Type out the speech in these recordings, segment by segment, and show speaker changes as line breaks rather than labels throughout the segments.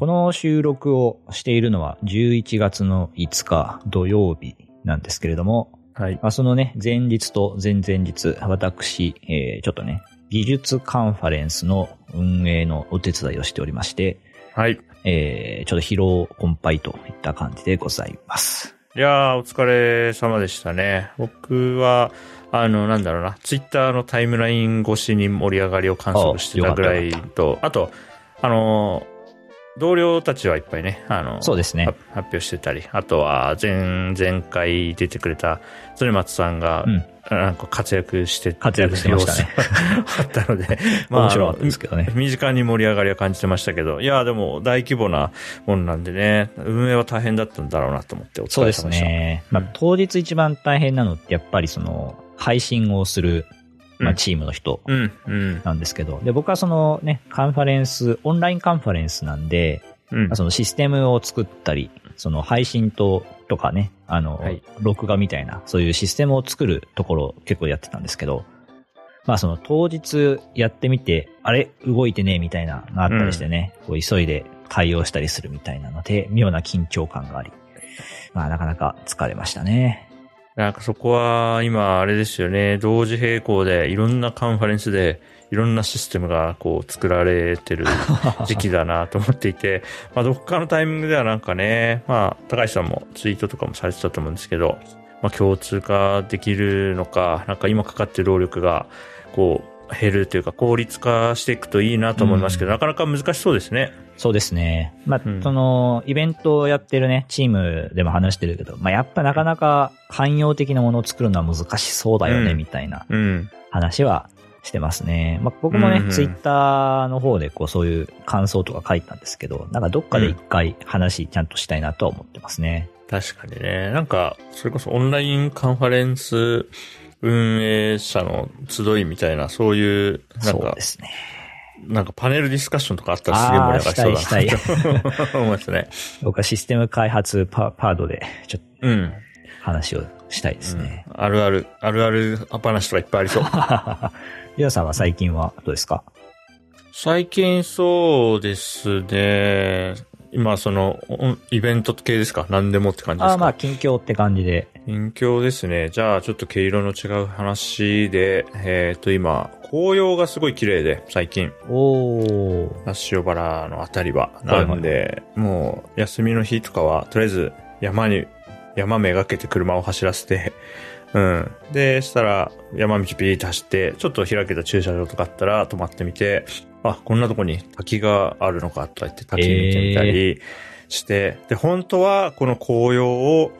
この収録をしているのは11月の5日土曜日なんですけれども、
はい。
まあ、そのね、前日と前々日、私、えーちょっとね、技術カンファレンスの運営のお手伝いをしておりまして、
はい。
えーちょっと疲労困憊といった感じでございます。
いやー、お疲れ様でしたね。僕は、あの、なんだろうな、ツイッターのタイムライン越しに盛り上がりを観測してたぐらいと、あと、あの、同僚たちはいっぱいね、あの、
そうですね
は発表してたり、あとは前、前回出てくれた、鶴松さんが、
うん
なんか活躍して
活躍してましたね
あったので、
面白かったですけどね。
身近に盛り上がりは感じてましたけど、いや、でも大規模なもんなんでね、運営は大変だったんだろうなと思ってお
そうです
疲れ様でした。
ね。まあ、当日一番大変なのってやっぱりその、配信をする、まあ、
うん
チームの人
うん、うん、
なんですけど、で、僕はそのね、カンファレンス、オンラインカンファレンスなんで、
うん。
まあ。そのシステムを作ったり、その配信と、とかね、あの、
はい。
録画みたいな、そういうシステムを作るところを結構やってたんですけど、まあその当日やってみて、あれ？動いてねみたいなのがあったりしてね、こう急いで対応したりするみたいなので、妙な緊張感があり、まあなかなか疲れましたね。
なんかそこは今あれですよね、同時並行でいろんなカンファレンスでいろんなシステムがこう作られてる 時期だなと思っていて、まあどっかのタイミングではなんかね、まあ高橋さんもツイートとかもされてたと思うんですけど、まあ共通化できるのか、なんか今かかってる労力がこう減るというか効率化していくといいなと思いますけど、なかなか難しそうですね。
そうですね。まあ、
うん
その、イベントをやってるね、チームでも話してるけど、まあ、やっぱなかなか汎用的なものを作るのは難しそうだよね、
うん
みたいな
うん。
話はしてますね。まあ、僕もね、
うんうん
ツイッターの方でこうそういう感想とか書いたんですけど、なんかどっかで一回話ちゃんとしたいなとは思ってますね。
確かにね。なんか、それこそオンラインカンファレンス運営者の集いみたいな、そういう、なんか
そうで、すね。
なんかパネルディスカッションとかあったらすげえ盛り上がりそうだなと思いますね。
僕はシステム開発パパードでちょっと
うん。
話をしたいですね。
あるある、あるある話とかいっぱいありそう。
ゆうさんは最近はどうですか？
最近そうですね。今その、おイベント系ですか？何でもって感じですか？
ああ、まあ、近況って感じで。
近況ですね。じゃあ、ちょっと毛色の違う話で、えっ、と、今、紅葉がすごい綺麗で、最近。
おー。
塩原のあたりは。なんで、もう、休みの日とかは、とりあえず、山に、山めがけて車を走らせて、うん。で、したら、山道ビーって走って、ちょっと開けた駐車場とかあったら、止まってみて、あ、こんなとこに滝があるのか、とか言って滝見てみたりして、で、本当は、この紅葉を、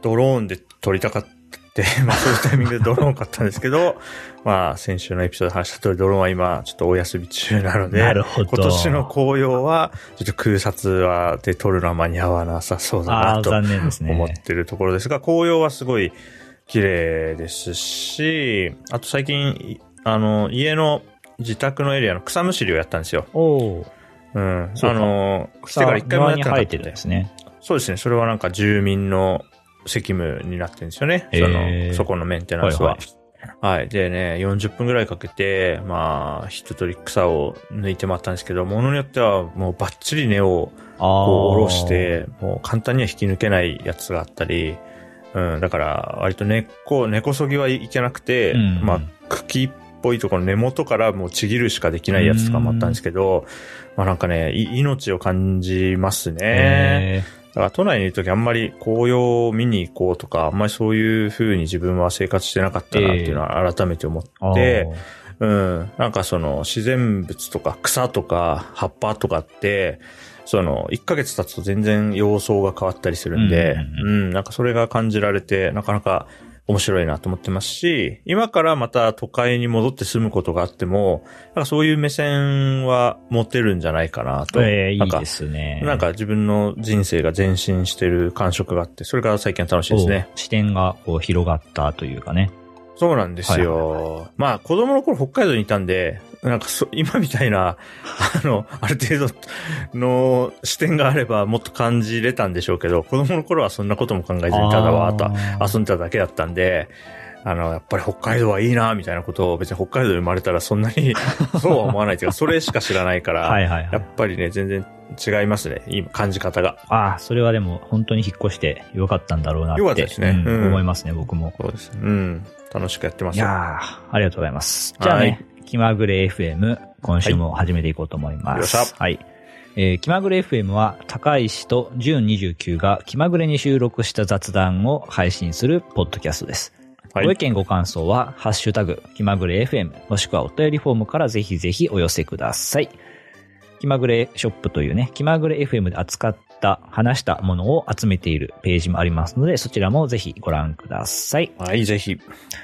ドローンで撮りたかった。まあそういうタイミングでドローンを買ったんですけど、まあ先週のエピソードで話した通りドローンは今ちょっとお休み中なので、
なるほど。
今年の紅葉は、ちょっと空撮はで撮るのは間に合わなさそうだなと。思ってるところですが、紅葉はすごい綺麗ですし、あと最近、いあの、家の自宅のエリアの草むしりをやったんですよ。
おー。
うん。
そうか
あの、来てから一回もやってなかった
んですね。
そうですね。それはなんか住民の責務になってるんですよね。その、そこのメンテナンスは。
は
はいい、でね、40分ぐらいかけて、まあ、一通り草を抜いてもらったんですけど、ものによってはもうバッチリ根を。こう下ろして、もう簡単には引き抜けないやつがあったり、うん、だから割と根っこ、根こそぎはいけなくて、
うん
まあ、茎っぽいところ根元からもうちぎるしかできないやつとかもあったんですけど、まあなんかね、い命を感じますね。
え
だから都内にいるときあんまり紅葉を見に行こうとか、あんまりそういう風に自分は生活してなかったなっていうのは改めて思っ
ー、
て、うん。なんかその自然物とか草とか葉っぱとかって、その1ヶ月経つと全然様相が変わったりするんで、
うん
う
うん。
ん、なんかそれが感じられて、なかなか面白いなと思ってますし、今からまた都会に戻って住むことがあっても、なんかそういう目線は持てるんじゃないかなと。
えー、い
なんか
いですね。
なんか自分の人生が前進してる感触があって、それが最近は楽しいですね。
お視点がこう広がったというかね。
そうなんですよ。
はい
まあ子供の頃北海道にいたんで、なんかそ今みたいな、あの、ある程度の視点があればもっと感じれたんでしょうけど、子供の頃はそんなことも考えずにただわーっと遊んでただけだったんで、あの、やっぱり北海道はいいな、みたいなことを別に北海道で生まれたらそんなに そうは思わないというか、それしか知らないから、
はいはいはい
やっぱりね、全然違いますね。今、感じ方が。
ああ、それはでも本当に引っ越してよかったんだろうなって。
よかったですね
うん
うん
思いますね、僕も。
そうです。うん。楽しくやってますよ。
いやー、ありがとうございます。じゃあ
は
ね、気まぐれ FM、今週も始めていこうと思います。
よっしゃ
はい。えー気まぐれ FM は、高石と純29が気まぐれに収録した雑談を配信するポッドキャストです。
はい
ご意見ご感想は、ハッシュタグ、気まぐれ FM、もしくはお便りフォームからぜひぜひお寄せください。気まぐれショップというね、気まぐれ FM で扱った、話したものを集めているページもありますので、そちらもぜひご覧ください。
はい、ぜひ。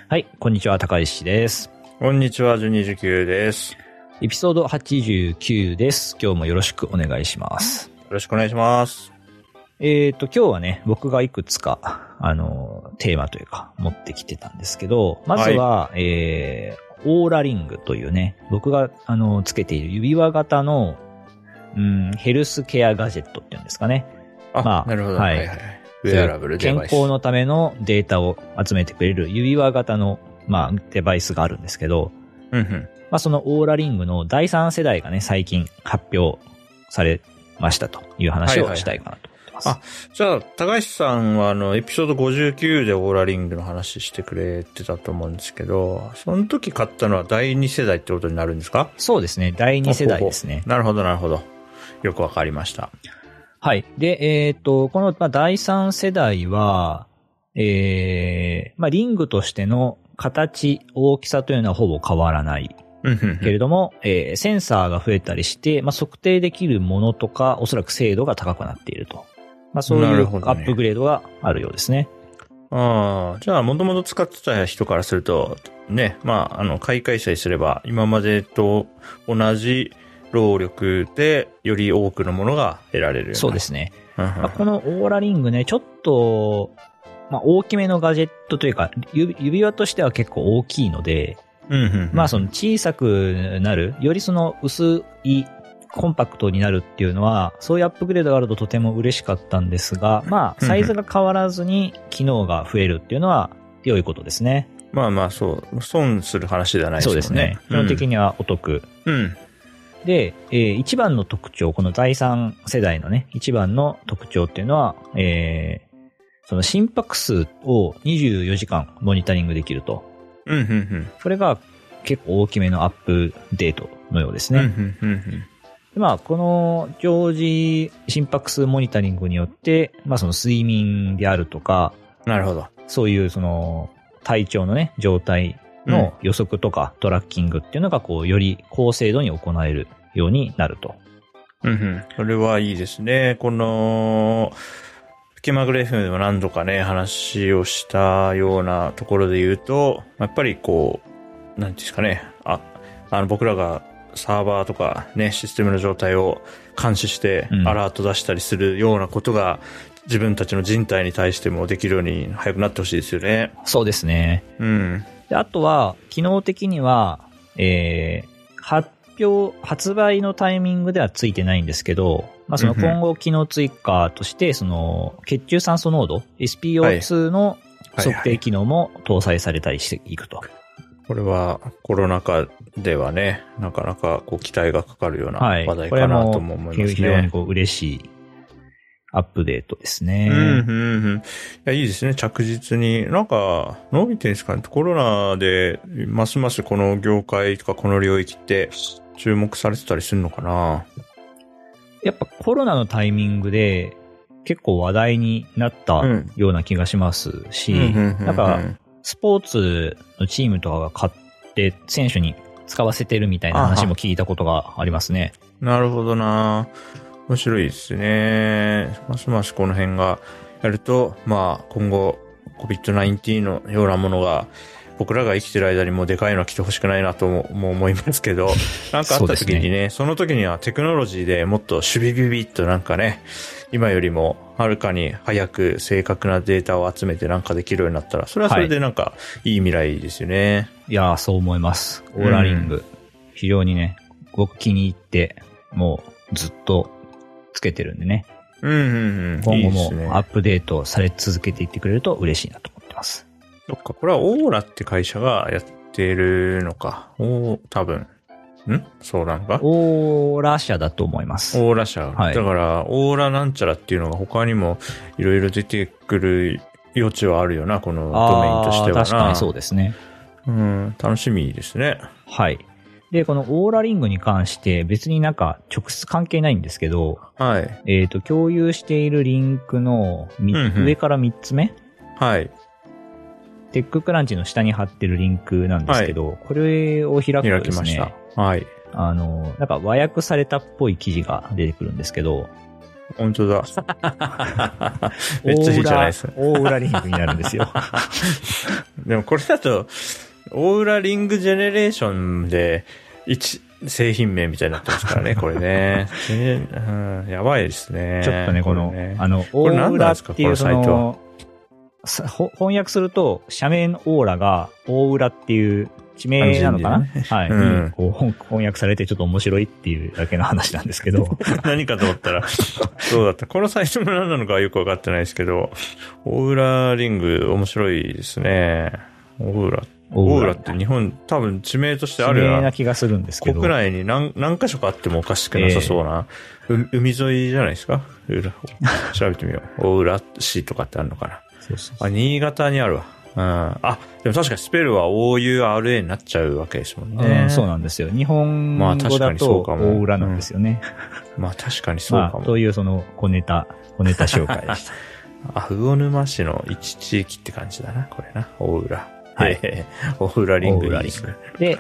はい、こんにちは、高石です。
こんにちは、1219です。よ
エピソード89です。今日もよろしくお願いします。
ろしくお願いします。
えっ、と、今日はね、僕がいくつか、あの、テーマというか、持ってきてたんですけど、まずは、えー、オーラリングというね、僕が、あの、つけている指輪型の、うん、ヘルスケアガジェットっていうんですかね。
あ、
まあ
なるほど。
はい
はいはい。ウェアラブルデ
健。康のためのデータを集めてくれる指輪型の、まあ、デバイスがあるんですけど、
うんうん。
まあ、そのオーラリングの第3世代がね、最近発表されましたという話をしたいかなと思ってます。
あじゃあ、高橋さんは、あの、エピソード59でオーラリングの話してくれてたと思うんですけど、その時買ったのは第2世代ってことになるんですか？
そうですね。第2世代ですね。
なるほど、なるほど。よくわかりました。
はい。で、えっ、と、この、まあ、第3世代は、えー、まあ、リングとしての形、大きさというのはほぼ変わらないけれども、えーセンサーが増えたりして、まあ、測定できるものとか、おそらく精度が高くなっていると。まあ、そういうアップグレードがあるようですね。
ああ、じゃあ、もともと使ってた人からすると、ね、まあ、あの、買い替えさえすれば、今までと同じ労力で、より多くのものが得られる。
そうですね。まあ、このオーラリングね、ちょっと、まあ、大きめのガジェットというか、指指輪としては結構大きいので、
うんうんうん
まあその小さくなる、よりその薄いコンパクトになるっていうのは、そういうアップグレードがあるととても嬉しかったんですが、まあサイズが変わらずに機能が増えるっていうのは良いことですね。
まあまあ、そう、損する話ではないです
そう。ですね。基本的にはお得。
うん。
で、えー一番の特徴、この第三世代のね、一番の特徴っていうのは、えーその心拍数を24時間モニタリングできると。
うん、うん、うん。
それが結構大きめのアップデートのようですね。
うん、うん、うん。
でまあ、この常時心拍数モニタリングによって、まあその睡眠であるとか、
なるほど。
そういうその体調のね、状態の予測とかトラッキングっていうのがこう、より高精度に行えるようになると。
うん、うん。それはいいですね。この、気まぐれ FM でも何度かね、話をしたようなところで言うと、やっぱりこう、なんですかね、あ、あの僕らがサーバーとかね、システムの状態を監視して
うん
アラート出したりするようなことが、自分たちの人体に対してもできるように早くなってほしいですよね。
そうですね。
うん。
で、あとは、機能的には、えー、発表、発売のタイミングではついてないんですけど、まあ、その今後機能追加として、その、血中酸素濃度、SPO2 の測定機能も搭載されたりしていくと。
これはコロナ禍ではね、なかなかこう期待がかかるような
はい。
話題かな
も
とも思いますね。
非常にこう嬉しいアップデートですね。
うん、うん、うん。いや、いいですね、着実に。なんか、伸びてるんですかね。コロナで、ますますこの業界とかこの領域って注目されてたりするのかな？
やっぱコロナのタイミングで結構話題になった
うん
ような気がしますし、なんか、スポーツのチームとかが買って選手に使わせてるみたいな話も聞いたことがありますね。
なるほどな面白いですね。ますますこの辺がやると、まあ、今後、COVID-19 のようなものが、僕らが生きてる間にもうでかいのは来てほしくないなともも思いますけど、なんかあった時にね、その時にはテクノロジーでもっとシュビビビッとなんかね、今よりもはるかに早く正確なデータを集めてなんかできるようになったら、それはそれでなんかいい未来ですよね。
いやー、そう思います。オーラリング。非常にね、僕気に入って、もうずっとつけてるんでね。
うんうんうん。
今後もアップデートされ続けていってくれると嬉しいなと。
そっか、これはオーラって会社がやってるのか。お多分。ん？そうなのか
オーラ社だと思います。
オーラ社。
はい
だから、オーラなんちゃらっていうのが他にもいろいろ出てくる余地はあるよな、このドメインとしてはな。
確かにそうですね。
うん、楽しみですね。
はい。で、このオーラリングに関して別になんか直接関係ないんですけど、
はい。
えっ、と、共有しているリンクのみ
うんうん
上から3つ目？
はい。
テッククランチの下に貼ってるリンクなんですけど、これを開くと
開
です
きました
ね、。
はい。
あの、なんか和訳されたっぽい記事が出てくるんですけど、
本当だ。めっちゃいいじゃないですか。
オーラリングになるんですよ。
でもこれだと、オーラリングジェネレーションで、一、製品名みたいになってますからね、これね。えうん、やばいですね。
ちょっとね、この、
れね
あの、オ
これ何
ーラ
なんですか
っていうそ
この
翻訳すると、社名のオーラが、大浦っていう地名なのかな、
漢
はい、
うん
にこう翻翻訳されてちょっと面白いっていうだけの話なんですけど、
何かと思ったら、そうだった。このサイトも何なのかはよくわかってないですけど、オーラリング面白いですね。オーラ。オーラって日本多分地名としてあ
地
るよな
名な。気がするんですけど、
国内に何、何箇所かあってもおかしくなさそうな、う海沿いじゃないですか？裏調べてみよう。大浦市とかってあるのかな？
そうそう
あ、新潟にあるわ。うん。あ、でも確かにスペルは OURA になっちゃうわけですもん
う
ね。
んそうなんですよ。日本語だと
にそうかも
大浦なんですよね。
まあ確かにそうか
まあ、
も。
というその小ネタ、小ネタ紹介でした。
あ、魚沼市の一地域って感じだな、これな。大浦。
はい
えー。大浦リングいいですね
で、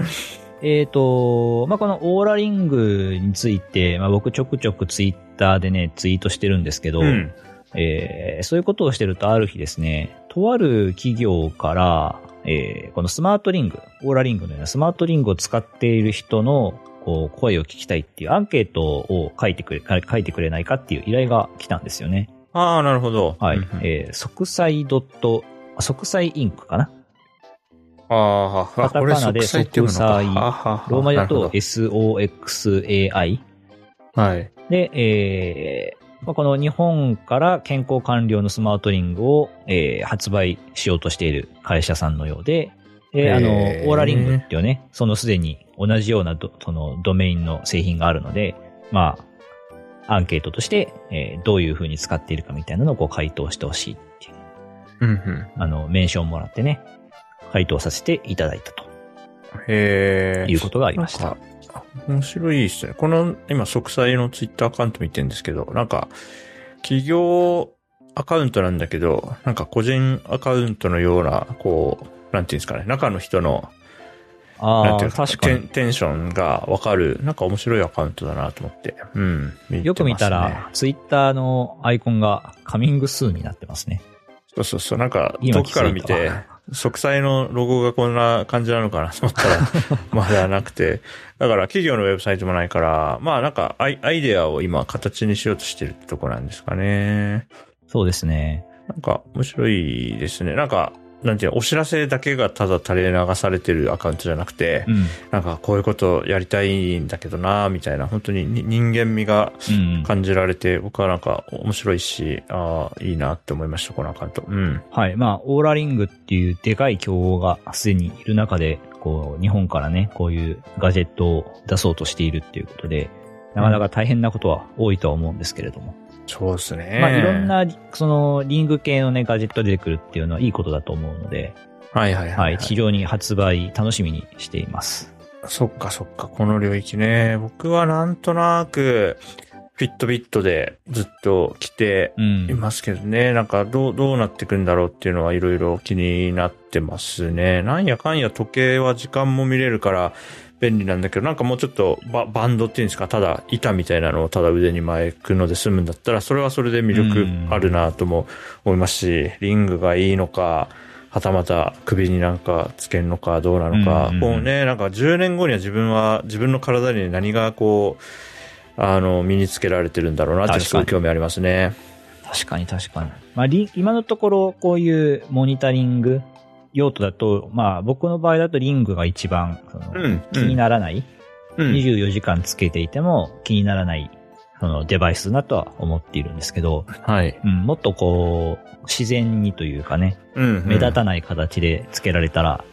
えっ、と、まあ、このオーラリングについて、まあ、僕ちょくちょくツイッターでね、ツイートしてるんですけど、
うん。
えーそういうことをしてるとある日ですね、とある企業から、えーこのスマートリング、オーラリングのようなスマートリングを使っている人のこう声を聞きたいっていうアンケートを書いてくれ、書いてくれないかっていう依頼が来たんですよね。
ああ、なるほど。
はい。
うんうん
えー、即歳ドット、即歳インクかな？
ああ、
カタカナで
即歳
ローマ字だと SOXAI。
どはい。
で、えーまあこの日本から健康管理用のスマートリングを、えー発売しようとしている会社さんのようで、で、あの、オーラリングっていうね、そのすでに同じようなどそのドメインの製品があるので、まあ、アンケートとして、えーどういう風に使っているかみたいなのをこう回答してほしいっていう、
うんうん。
あの、メンションもらってね、回答させていただいたと
へえ。
いうことがありました。
面白いですね。この、今、即歳のツイッターアカウント見てるんですけど、なんか、企業アカウントなんだけど、なんか個人アカウントのような、こう、なんていうんですかね、中の人の、なん
ああ、
ていうか
確かに。
テンションがわかる、なんか面白いアカウントだなと思って。うん。て
よく見たら、ツイッターのアイコンがカミングスーになってますね。
そうそうそう、なんか、
今
遠くから見て息災のロゴがこんな感じなのかなと思ったら、まだなくて。だから企業のウェブサイトもないから、まあなんかアイアイデアを今形にしようとしてるってとこなんですかね。
そうですね。
なんか面白いですね。なんか、なんていうの、お知らせだけがただ垂れ流されてるアカウントじゃなくて、
うん。
なんかこういうことやりたいんだけどなみたいな、本当にに人間味が
うんうん。
感じられて、僕はなんか面白いし、ああ、いいなって思いました、このアカウント。うん。
はい。まあ、オーラリングっていうでかい競合がすでにいる中で、こう、日本からね、こういうガジェットを出そうとしているっていうことで、なかなか大変なことは多いとは思うんですけれども。
そうですね。
まあ、いろんな、その、リング系のね、ガジェット出てくるっていうのはいいことだと思うので、
はいはいはい、
はい。非常に発売楽しみにしています。
そっかそっか、この領域ね。僕はなんとなく、フィットビットでずっと来て
うん
い。ますけどね。なんかどう、どうなっていくんだろうっていうのはいろいろ気になってますね。なんやかんや時計は時間も見れるから便利なんだけど、なんかもうちょっとババンドっていうんですか、ただ板みたいなのをただ腕に巻くので済むんだったら、それはそれで魅力あるなとも思いますし、リングがいいのか、はたまた首になんかつけるのかどうなのか、
うん
こうね、なんか10年後には自分は自分の体に何がこう、あの、身につけられてるんだろうなってすごい興味ありますね。
確かに確かに。まあ、リ今のところ、こういうモニタリング用途だと、まあ、僕の場合だとリングが一番、その
うん
気にならない、
うん。
24時間つけていても気にならないそのデバイスだとは思っているんですけど、
はい。
うん、もっとこう、自然にというかね、
うん、
目立たない形で付けられたら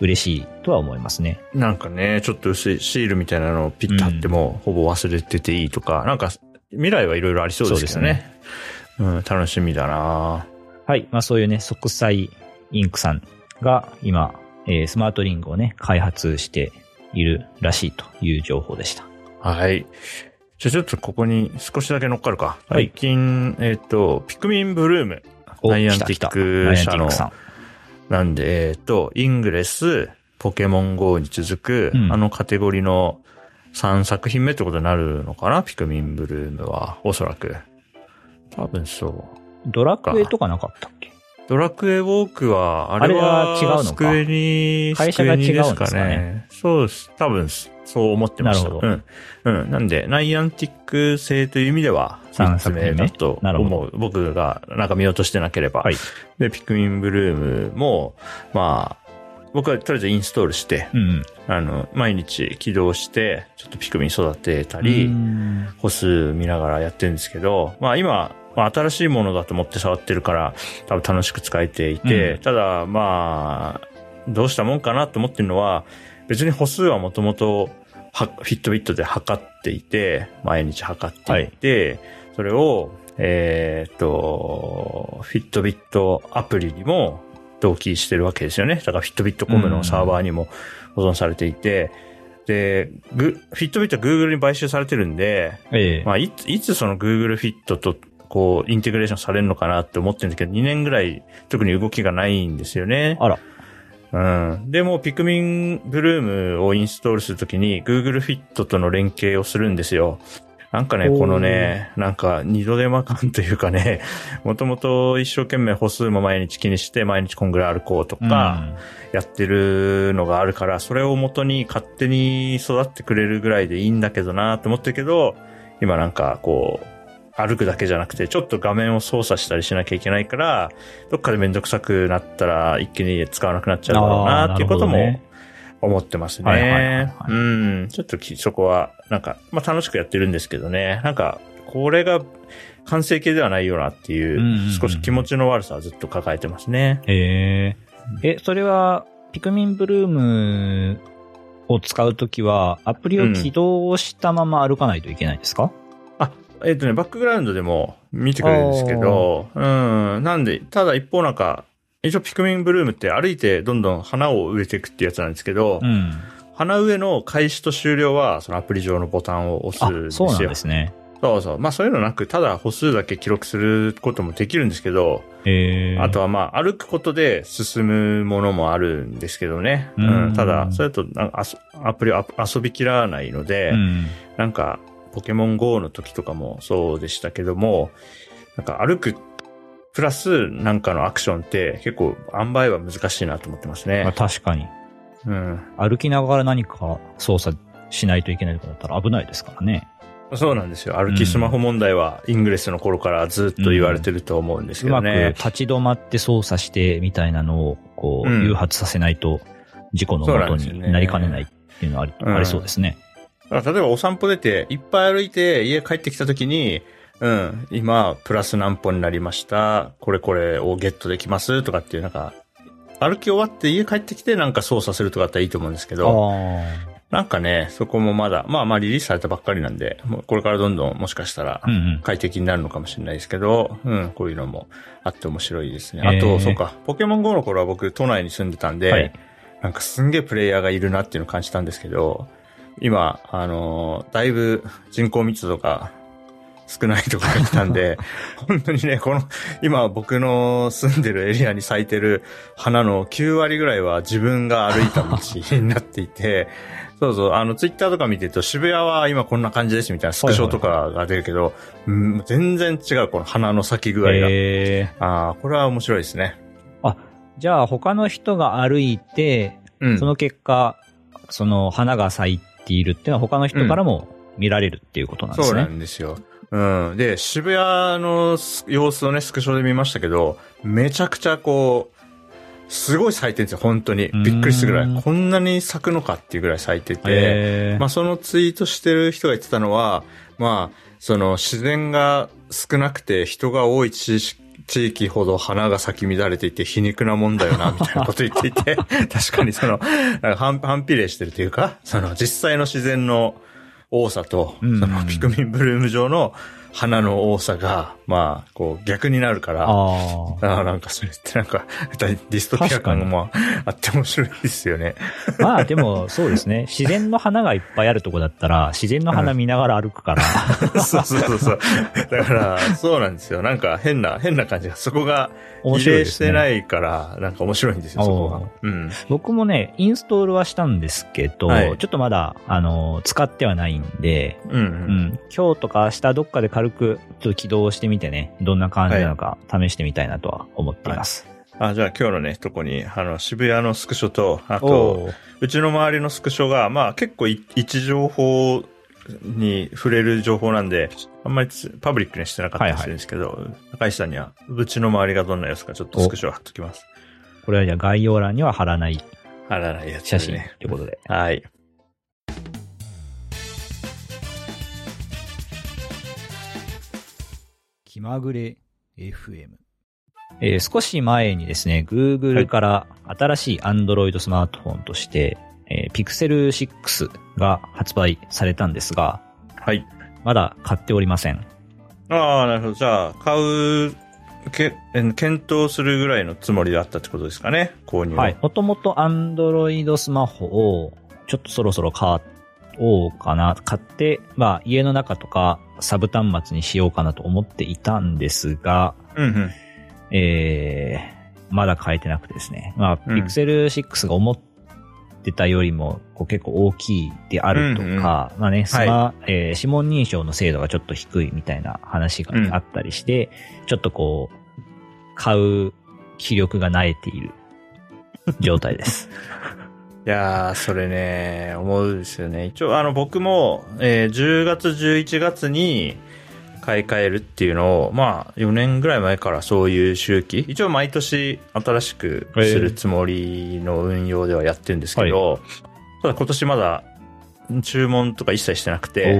嬉しいとは思いますね。
なんかね、ちょっとシールみたいなのをピッと貼っても、ほぼ忘れてていいとか、なんか、未来はいろいろありそうですけどね。うん、楽しみだな
はい。まあそういうね、即歳インクさんが今、えースマートリングをね、開発しているらしいという情報でした。
はい。じゃあちょっとここに少しだけ乗っかるか。
はい
最近、えっ、と、ピクミンブルーム。ナイアンティック社の。なんで、えっ、と、イングレス、ポケモン GO に続く、
うん
あのカテゴリーの3作品目ってことになるのかな？ピクミンブルームは、おそらく。多分そう。
ドラクエとかなかったっけ？
ドラクエウォークは、あれは
違うのか
スクエニ、
会社が違うんですかね。
そうです。多分、そう思ってました。
なるほど
うん。うん。なんで、ナイアンティック性という意味では、
三
3つ目だと思う。僕がなんか見落としてなければ。
はい。
で、ピクミンブルームも、まあ、僕はとりあえずインストールして、
うんうん。
あの、毎日起動して、ちょっとピクミン育てた
う
り、
ん
歩数見ながらやってるんですけど、まあ今、まあ新しいものだと思って触ってるから、多分楽しく使えていて、
うん。
ただまあ、どうしたもんかなと思ってるのは、別に歩数はもともと、はフィットビットで測っていて、毎日測っていて、それを、えーっと、フィットビットアプリにも同期してるわけですよね。だからフィットビットコムのサーバーにも保存されていて、で、グフィットビットは Google に買収されてるんで、
ええ。
まあ、いつ、いつその Google Fit と、こう、インテグレーションされるのかなって思ってるんですけど、2年ぐらい特に動きがないんですよね。
あら。
うん。でも、ピクミンブルームをインストールするときに、Google Fit との連携をするんですよ。なんかね、このね、なんか二度手間感というかね、もともと一生懸命歩数も毎日気にして、毎日こんぐらい歩こうとか、やってるのがあるから、それを元に勝手に育ってくれるぐらいでいいんだけどなと思ってるけど、今なんかこう、歩くだけじゃなくて、ちょっと画面を操作したりしなきゃいけないから、どっかでめんどくさくなったら一気に使わなくなっちゃうだろうなっていうことも思ってますね
い。
うん。ちょっときそこは、なんか、まあ楽しくやってるんですけどね。なんか、これが完成形ではないよなってい
うんうんうん
う、少し気持ちの悪さはずっと抱えてますね。
えええ、それは、ピクミンブルームを使うときは、アプリを起動したまま歩かないといけないですか、
あ、えっ、とね、バックグラウンドでも見てくれるんですけど、うん。なんで、ただ一方なんか、一応ピクミンブルームって歩いてどんどん花を植えていくってやつなんですけど、
うん。
花植えの開始と終了は、そのアプリ上のボタンを押す
あ
んですよ。
そうなんですね。
そうそう。まあそういうのなく、ただ歩数だけ記録することもできるんですけど、
ええ
あとはまあ歩くことで進むものもあるんですけどね。
う
うんん。ただ、それだとなんかアアプリ遊びきらないので、
うん。
なんか、ポケモン GO の時とかもそうでしたけども、なんか歩く、プラスなんかのアクションって結構塩梅は難しいなと思ってます
まあ、
ね。
確かに。
うん。
歩きながら何か操作しないといけないとかだったら危ないですからね。
そうなんですよ。歩きスマホ問題はイングレスの頃からずっと言われてると思うんです
うまく
けどね。
立ち止まって操作してみたいなのを、こう、
うん
誘発させないと、事故の元になりかねないっていうのはあり,、
うん
ありそうですね。
だから例えばお散歩出て、いっぱい歩いて家帰ってきた時に、うん、今、プラス何歩になりました？これこれをゲットできます？とかっていう、なんか、歩き終わって家帰ってきてなんか操作するとかだったらいいと思うんですけど、
あ
なんかね、そこもまだ、まあまあリリースされたばっかりなんで、もうこれからどんどんもしかしたら。快適になるのかもしれないですけど、うん、こういうのもあって面白いですね。あと、そうか、ポケモン GO の頃は僕都内に住んでたんで、
はい
なんかすんげえプレイヤーがいるなっていうのを感じたんですけど、今、あのーだいぶ人口密度が少ないところに来たんで、本当にね、この、今僕の住んでるエリアに咲いてる花の9割ぐらいは自分が歩いた道になっていて、そうそう、あの、ツイッターとか見てると渋谷は今こんな感じですみたいなスクショとかが出るけど、うん全然違う、この花の咲き具合が。
えー
ああ、これは面白いですね。
じゃあ他の人が歩いて、
うん。
その結果、その花が咲いているっていうのは他の人からも見られるっていうことなんで
そうな
すね。
んですよ。うん。で、渋谷の様子をね、スクショで見ましたけど、めちゃくちゃこう、すごい咲いてるんですよ、本当に。びっくりするぐらい。こんなに咲くのかっていうぐらい咲いてて、
えー
まあそのツイートしてる人が言ってたのは、まあ、その自然が少なくて人が多い地地域ほど花が咲き乱れていて皮肉なもんだよな、みたいなこと言っていて、確かにその、反反比例してるというか、その実際の自然の多さと、そのピクミンブルーム上の花の多さが、まあ、こう逆になるから、ああなんかそれってなんか、ディストピア感がまあ、あって面白いですよね。
まあでもそうですね。自然の花がいっぱいあるとこだったら、自然の花見ながら歩くから。
そうそうそうそう。だから、そうなんですよ。なんか変な、変な感じが、そこが、比例してないから、なんか面白いんですよ、そこが。うん。
僕もね、インストールはしたんですけど、はい、ちょっとまだ、あの、使ってはないんで、うん、うん、うん。今日とか明日どっかで軽く、ちょっと起動してみてね、どんな感じなのか試してみたいなとは思っています。
はい、あじゃあ今日のね、とこに、あの、渋谷のスクショと、あと、うちの周りのスクショが、まあ結構位置情報に触れる情報なんで、あんまりパブリックにしてなかったりするんですけど、はいはい、高石さんには、うちの周りがどんな様子かちょっとスクショ貼っときます。
これはじゃあ概要欄には貼らない。
貼らないやつ、
ね、写真ということで。
はい。
気まぐれ FM。えー、少し前にですね、Google から新しい Android スマートフォンとして、えー、Pixel 6が発売されたんですが、
はい。
まだ買っておりません。
ああ、なるほど。じゃあ、買う、け、検討するぐらいのつもりだったってことですかね、購入は。はい。
もともと Android スマホを、ちょっとそろそろ買おうかな、買って、まあ、家の中とか、サブ端末にしようかなと思っていたんですが、
うんうん、
えー、まだ変えてなくてですね。まあ、うん、Pixel 6が思ってたよりもこう結構大きいであるとか、うんうん、まあね、スマ、はい、えー、指紋認証の精度がちょっと低いみたいな話があったりして、うん、ちょっとこう、買う気力が慣れている状態です。
いやー、それね、思うんですよね。一応、あの、僕も、えー、10月、11月に買い替えるっていうのを、まあ、4年ぐらい前からそういう周期、一応毎年新しくするつもりの運用ではやってるんですけど、ただ今年まだ注文とか一切してなくて、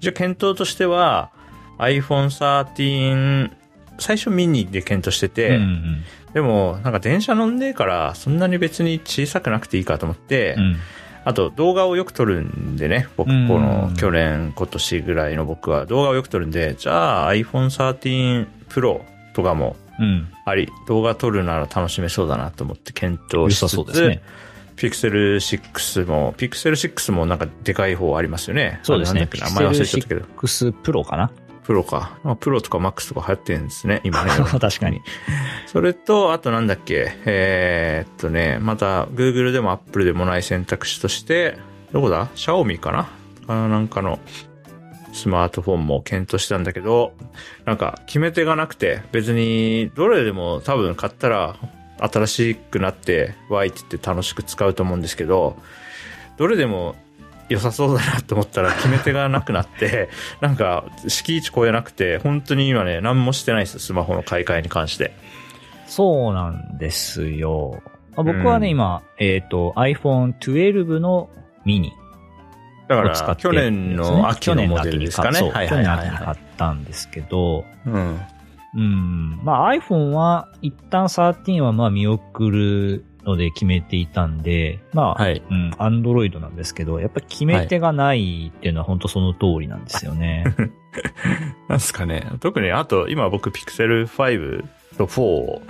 一応検討としては iPhone 13、最初ミニで検討してて、うんうんでも、なんか電車乗んねえから、そんなに別に小さくなくていいかと思って、うん、あと動画をよく撮るんでね、僕、この去年、今年ぐらいの僕は動画をよく撮るんで、じゃあ iPhone 13 Pro とかもあり、うん、動画撮るなら楽しめそうだなと思って検討しつつ、そうですね。ピクセル6も、ピクセル6もなんかでかい方ありますよね。
そうですね。名前忘れちゃったけど。6 Pro かな
プロか。プロとかマックスとか流行ってるんですね、今ね。
確かに。
それと、あとなんだっけ、えー、っとね、また、Google でも Apple でもない選択肢として、どこだ？シャオミかな？あなんかの、スマートフォンも検討したんだけど、なんか決め手がなくて、別にどれでも多分買ったら新しくなって、わいって言って楽しく使うと思うんですけど、どれでも良さそうだなと思ったら決め手がなくなって、なんか敷地超えなくて、本当に今ね、何もしてないです、スマホの買い替えに関して。
そうなんですよ。僕はね、うん、今、えっ、ー、と、iPhone 12のミニ。
だから、去年の秋のモデルですかね。
去年秋に買ったんですけど、うん。うん。まあ iPhone は一旦13はまあ見送るので決めていたんで、まあ、はい、うん、アンドロイドなんですけど、やっぱり決め手がないっていうのは本当その通りなんですよね。
なんすかね。特に、あと、今僕、ピクセル5と4を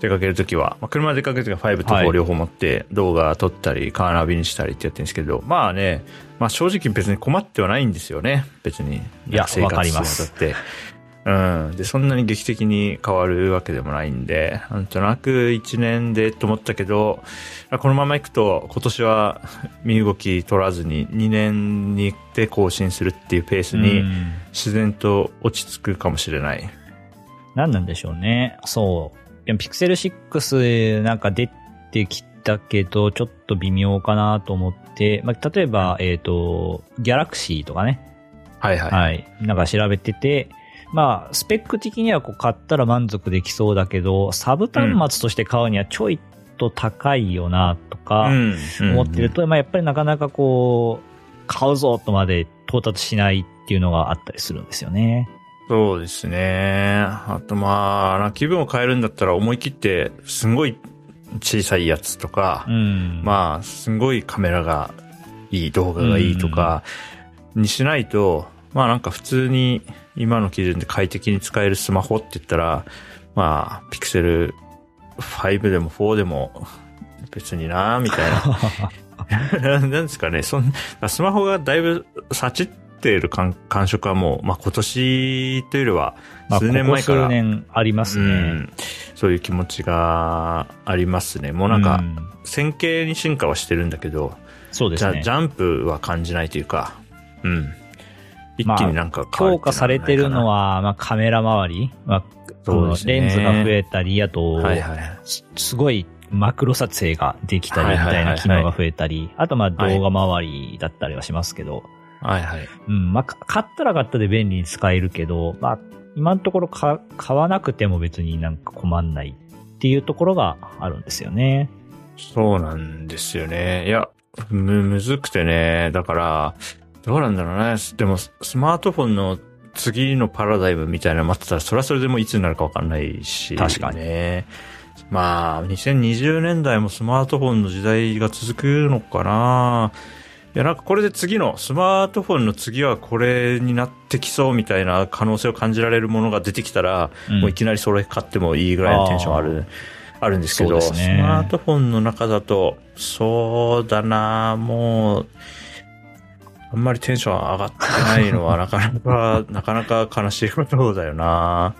出かけるときは、まあ、車出かけるときは5と4両方持って、動画撮ったり、カーナビにしたりってやってるんですけど、まあね、まあ正直別に困ってはないんですよね。別に。
いや、わかります。
って。うん。で、そんなに劇的に変わるわけでもないんで、なんとなく1年でと思ったけど、このままいくと今年は 身動き取らずに2年にで更新するっていうペースに自然と落ち着くかもしれない。
何なんでしょうね。そう。でもピクセル6なんか出てきたけど、ちょっと微妙かなと思って、まあ、例えば、えっ、ー、と、ギャラクシーとかね。
はいはい。
はい。なんか調べてて、まあ、スペック的にはこう買ったら満足できそうだけど、サブ端末として買うにはちょいと高いよな、とか、思ってると、まあやっぱりなかなかこう、買うぞとまで到達しないっていうのがあったりするんですよね。
そうですね。あとまあ、気分を変えるんだったら思い切って、すんごい小さいやつとか、
うん。
まあ、すんごいカメラがいい、動画がいいとか、にしないと、まあなんか普通に今の基準で快適に使えるスマホって言ったら、まあ、ピクセル5でも4でも別になみたいな。なんですかね、そんスマホがだいぶ幸っている感感触はもう、まあ今年というよりは
まあ、
数年前から、
ここ数年ありますね。
うん、そういう気持ちがありますね。もうなんか、
うん
線形に進化はしてるんだけど、じゃ
そうですね。
ジャンプは感じないというか、うん。一気になんか変わる
強化されてるの
は、
は、まあ、カメラ周り、まあ、
そうですね
レンズが増えたり、あと、
はいはい。
すすごいマクロ撮影ができたりみたい
はいはいはいは
ない機能が増えたり、あとまあ
はい
動画周りだったりはしますけど、
はいはい。
うん、まあか買ったら買ったで便利に使えるけど、まあ今のところか買わなくても別になんか困んないっていうところがあるんですよね。
そうなんですよね。いや、む、むずくてね。だから、どうなんだろうね。でも、スマートフォンの次のパラダイムみたいなの待ってたら、それはそれでもいつになるかわかんないし。
確かに。
ね。まあ、2020年代もスマートフォンの時代が続くのかな。いや、なんかこれで次の、スマートフォンの次はこれになってきそうみたいな可能性を感じられるものが出てきたら、
うん。
もういきなりそれ買ってもいいぐらいのテンションある、あるんですけど、
ね。
スマートフォンの中だと、そうだな。もう、あんまりテンション上がってないのはなかなか、なかなか悲しいことだよな。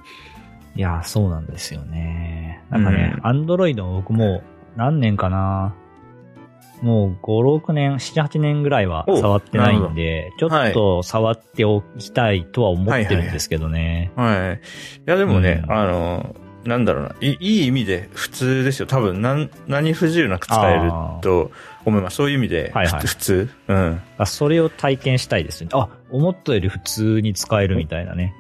い
や、そうなんですよね。なんかね、アンドロイド僕もう何年かな。もう5、6年、7、8年ぐらいは
お
触ってないんで、ちょ
はい。
っと触っておきたいとは思ってるんですけどね。
はい。いや、でもね、
うん。あ
あの、なんだろうな、いいい意味で普通ですよ。多分、なん何不自由なく使えると思います。そういう意味で、
はいはい
ふ普通。うん。
あそれを体験したいですね。あ、思ったより普通に使えるみたいなね。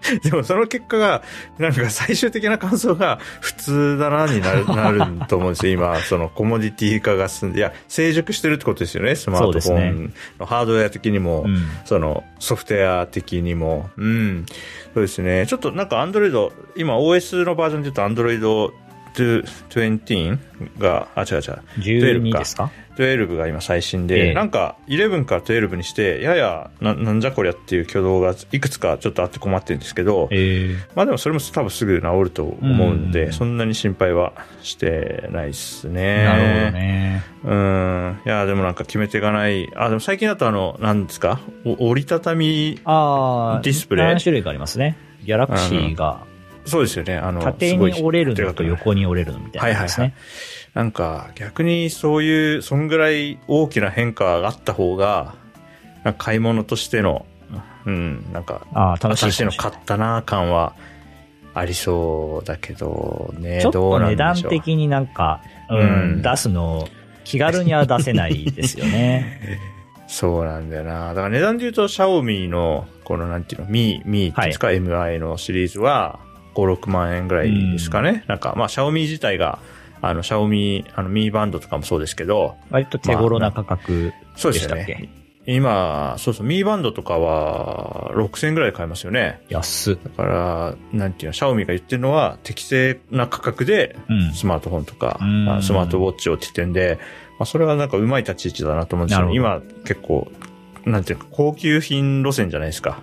でもその結果が、なんか最終的な感想が普通だなになる なると思うんですよ。今、そのコモディティ化が進んで、いや、成熟してるってことですよね。スマートフォンのハードウェア的にも、
うん。
そのソフトウェア的にも。うん。そうですね。ちょっとなんか Android、今 OS のバージョンで言うと Android 20が、あ、違う違う。
12ですか
？12が今最新で、
ええ
なんか11から12にして、ややな、なんじゃこりゃっていう挙動がいくつかちょっとあって困ってるんですけど、
え
まあでもそれも多分すぐ治ると思うんで、
うん
そんなに心配はしてないです
え
ね。
なるほどね。
うん。いや、でもなんか決め手がない。あ、でも最近だとあの、なんですか？お折りたたみ、ディスプレイ
何種類かありますね。ギャラクシーが
そうですよね。あの、
縦に折れるのと横に折れるのみたいなやつですね。
なんか逆にそういう、そんぐらい大きな変化があった方が、買い物としての、うん、なんか、
ああ、楽しい
新しいの。買ったな感はありそうだけどね、
ちょっと値段。的になんか、うん、
うん
出すの、気軽には出せないですよね。
そうなんだよな。だから値段で言うと、シャオミの、このなんていうの、ミー、ミーっていうんですか、MI のシリーズは、5、6万円ぐらいですかね。なんか、まあ、シャオミ自体が、あの、シャオミ、あの、ミーバンドとかもそうですけど、
割と手頃な価格
そうで
でしたっけ、
すよね。今、そうそう、ミーバンドとかは、6000円ぐらいで買えますよね。
安っ。
だから、なんていうの、シャオミが言ってるのは、適正な価格で、
うん。
スマートフォンとか、
うん
まあスマートウォッチをって言ってんで、まあ、それはなんかうまい立ち位置だなと思うんですよね。
なる
今、結構、なんていうか、高級品路線じゃないですか。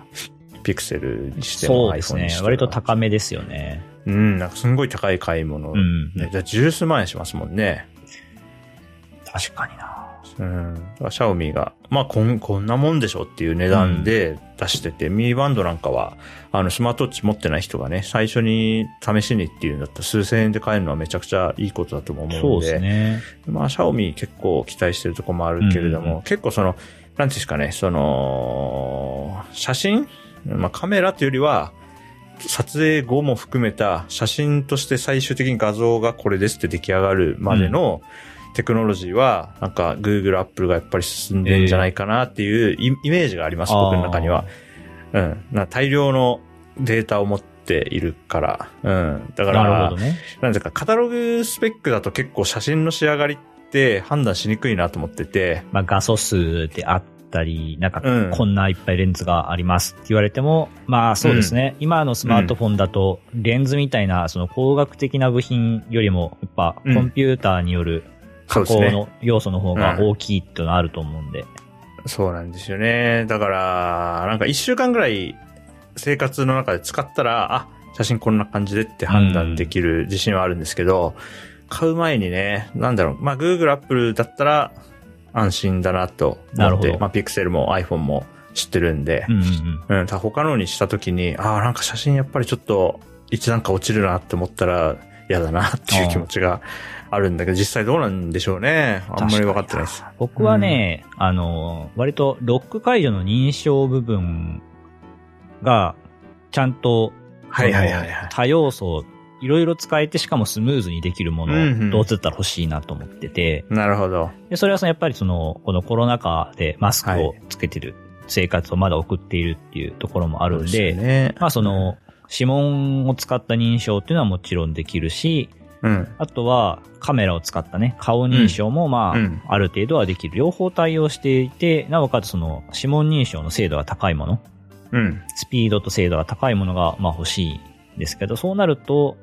ピクセルにしても
そうです
iPhone
ね。割と高めですよね。
うん、なんかすんごい高い買い物。
うん。
ね、じゃあ十数万円しますもんね。
確かにな。
うん。だからシャオミが、まあこん、こんなもんでしょっていう値段で出してて、ミーバンドなんかは、あの、スマートウォッチ持ってない人がね、最初に試しにっていうんだったら数千円で買えるのはめちゃくちゃいいことだとも思うんで。
そうですね。
まあ、シャオミ結構期待してるところもあるけれども、
うん
結構その、なんていうんですかね、その、写真まあ、カメラというよりは、撮影後も含めた写真として最終的に画像がこれですって出来上がるまでのテクノロジーは、なんか Google、Apple がやっぱり進んでんじゃないかなっていうイイメージがあります、僕の中には。うん。な大量のデータを持っているから。うん。だから、
なるほどね。
なんですか、カタログスペックだと結構写真の仕上がりって判断しにくいなと思ってて、
まあ画素数であっったり、なんか
うん。
こんないっぱいレンズがありますって言われても、まあそうですね、今のスマートフォンだと、レンズみたいなその工学的な部品よりも、やっぱ
うん。
コンピューターによる加
そうですね。
工の要素の方が大きいっていうのはあると思うんで。
そうなんですよね。だから、なんか一週間ぐらい生活の中で使ったら、あ、写真こんな感じでって判断できる自信はあるんですけど、買う前にね、なんだろう、まあ Google、Apple だったら安心だなと思って、
なるほど
まあ Pixel も iPhone も知ってるんで
う、んうんうん。
他のにした時に、ああ、なんか写真やっぱりちょっと一段階落ちるなって思ったら嫌だなっていう気持ちがあるんだけど、実際どうなんでしょうね。あんまり分かってないです。
僕はね、あの、割とロック解除の認証部分が、ちゃんと、
はいはいはいはい
多要素、いろいろ使えてしかもスムーズにできるもの
うんうん
をどうせだったら欲しいなと思ってて、
なるほど。
で、それはそのやっぱりその、このコロナ禍でマスクをつけてる生活をまだ送っているっていうところもあるんで、
すよね。
まあその、指紋を使った認証っていうのはもちろんできるし、
うん。
あとはカメラを使ったね、顔認証もまあ、
うん
ある程度はできる。両方対応していて、なおかつその指紋認証の精度が高いもの、
うん。
スピードと精度が高いものがまあ欲しいんですけど、そうなると、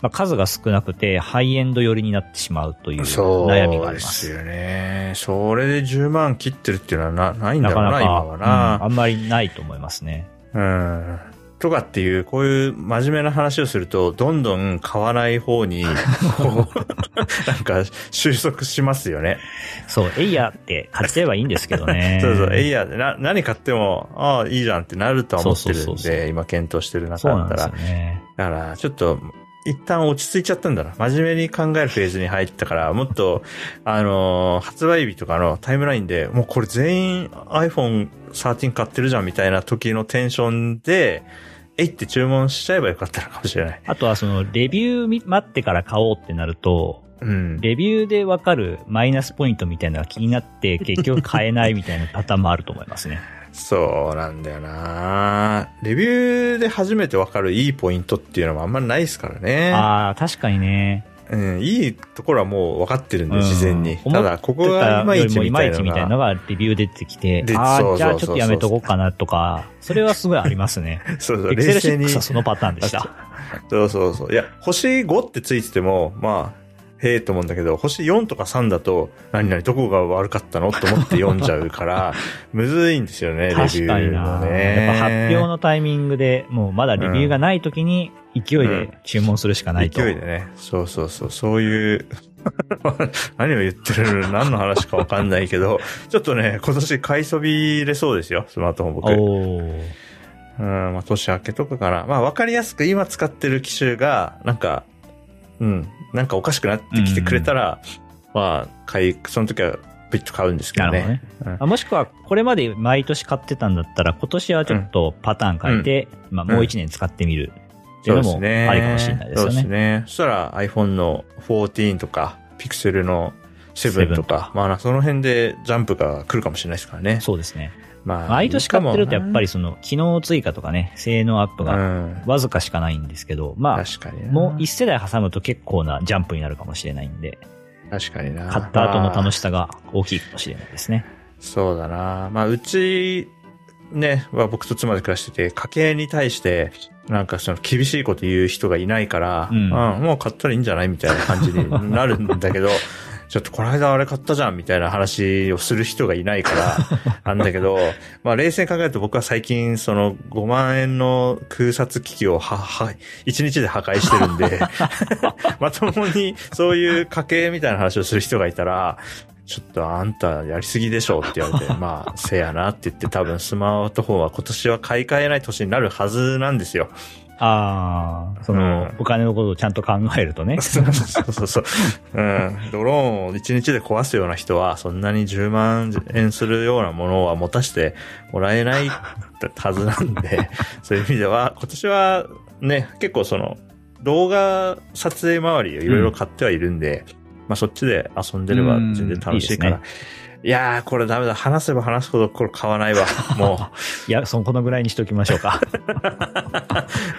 まあ、数が少なくてハイエンド寄りになってしまうという
そう
悩みがありま。
ですすよね。それで10万切ってるっていうのはなないんだ
な
ろうな、今
かなか、うん
はな。
あんまりないと思いますね。
うん。とかっていう、こういう真面目な話をすると、どんどん買わない方に、なんか収束しますよね。
そう、エイヤーって買っちゃえばいいんですけどね。
そうそう、えいや、な、何買っても、ああ、いいじゃんってなるとは思ってるん
そうそうそうそ
で、今検討してる中だったら。
よね。
だから、ちょっと、一旦落ち着いちゃったんだな。真面目に考えるフェーズに入ったから、もっと、あのー発売日とかのタイムラインで、もうこれ全員 iPhone 13買ってるじゃんみたいな時のテンションで、えいって注文しちゃえばよかったのかもしれない。
あとはその、レビューみ待ってから買おうってなると、
うん。
レビューでわかるマイナスポイントみたいなのが気になって結局買えないみたいなパターンもあると思いますね。
そうなんだよなレビューで初めてわかるいいポイントっていうのもあんまりないですからね。
ああ、確かにね。
うん、いいところはもう分かってるんで、
うん
事前に。ただ、ここがいまいちみたいなの
いみたいなの
が。
がレビュー出てきて
で、
ああ、じゃあちょっとやめとこうかなとか、それはすごいありますね。
そうそう、冷静に。
6はそのパターンでした。
そうそうそう。いや、星5ってついてても、まあ、へえと思うんだけど、星4とか3だと、何々どこが悪かったの？と思って読んじゃうから、むずいんですよね、レビュ
確かにな。
ね。
やっぱ発表のタイミングで、もうまだレビューがない時に勢いで注文するしかないと。
勢いでね。そうそうそう。そういう、何を言ってるの？何の話かわかんないけど、ちょっとね、今年買いそびれそうですよ、スマートフォン僕。
おー
うん、まあ、年明けとかかな。まあ、わかりやすく今使ってる機種が、なんか、うん、なんかおかしくなってきてくれたら、まあ、買い、その時は、ピッと買うんですけど
なるほど
ね
ね。。あもしくは、これまで毎年買ってたんだったら、今年はちょっとパターン変えて、まあもう一年使ってみるっていうのもありかもしれないですよ
そうです
ね。
ね。そしたら iPhone の14とか、Pixel の7とか、まあ、その辺でジャンプが来るかもしれないですからね。
そうですね。
まあ、
毎年買ってるとやっぱ
り、
りその機能追加とかね、性能アップ
う
が
ん。
わずかしかないんですけど、まあ、
確かにな。
もう一世代挟むと結構なジャンプになるかもしれないんで、
確かにな。
買った後の楽
し
しさが大きいかもしれないですね。
そうだな。まあ、うち、ね、は僕と妻で暮らしてて、家計に対して、なんかその厳しいこと言う人がいないから、
うん
もう買ったらいいんじゃないみたいな感じになるんだけど、ちょっとこの間あれ買ったじゃんみたいな話をする人がいないから、なんだけど、まあ冷静に考えると僕は最近その5万円の空撮機器をは、は、1日で破壊してるんで、まともにそういう家計みたいな話をする人がいたら、ちょっとあんたやりすぎでしょって言われて、まあ、せやなって言って多分スマートフォンは今年は買い替えない年になるはずなんですよ。
ああ、その、
うん
お金のことをちゃんと考えるとね。
そうそうそう。うん。ドローンを1日で壊すような人は、そんなに10万円するようなものは持たせてもらえないはずなんで、そういう意味では、今年はね、結構その、動画撮影周りをいろいろ買ってはいるんで、まあそっちで遊んでれば全然楽しいから。
うんいい
いやー、これダメだ。話せば話すほどこれ買わないわ。も
いや、そのこのぐらいにしときましょうか。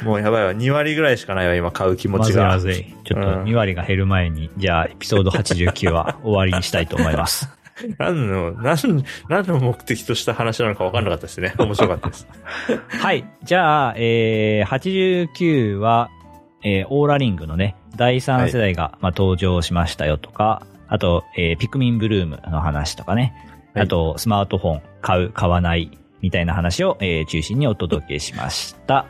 う、もうやばいわ。2割ぐらいしかないわ、今買う気持
まずい
ちが。
まずい。ちょっと
うん
2割が減る前に、じゃあエピソード89は終わりにしたいと思います。
何の、何、何の目的とした話なのか分かんなかったですね。面白かったです。
はい。じゃあ、えー、89は、えー、オーラリングのね、第3世代が、まあ、登場しましたよとか、あと、えー、ピクミンブルームの話とかね、
はい
あと、スマートフォン買う、買わない、みたいな話を、えー中心にお届けしました。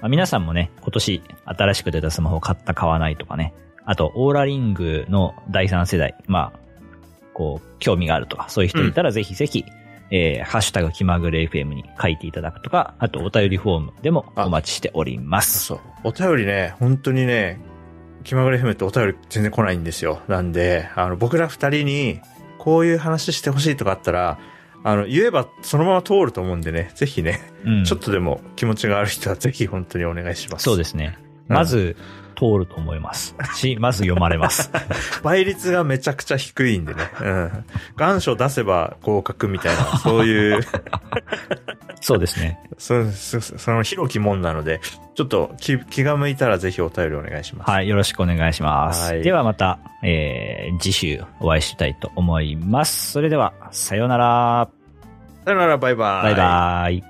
まあ、皆さんもね、今年新しく出たスマホを買った、買わないとかね、あと、オーラリングの第3世代、まあ、こう、興味があるとか、そういう人いたらぜひぜひ、えー、ハッシュタグ気まぐれ FM に書いていただくとか、あとお便りフォームでもお待ちしております。
そう。お便りね、本当にね、気まぐれ FM ってお便り全然来ないんですよ。なんで、あの、僕ら二人に、こういう話してほしいとかあったら、あの、言えばそのまま通ると思うんでね、ぜひね、
うん。
ちょっとでも気持ちがある人はぜひ本当にお願いします。
そうですね。
うん
まず、通ると思います。し、まず読まれます。
倍率がめちゃくちゃ低いんでね。うん。願書出せば合格みたいな、そういう、
そうですね。
そそその広きもんなので、ちょっと気気が向いたらぜひお便りお願いします。
はい。よろしくお願いします。
はい
ではまた、えー、次週お会いしたいと思います。それでは、さようなら。
さよなら、バイバイ。
バイバイ。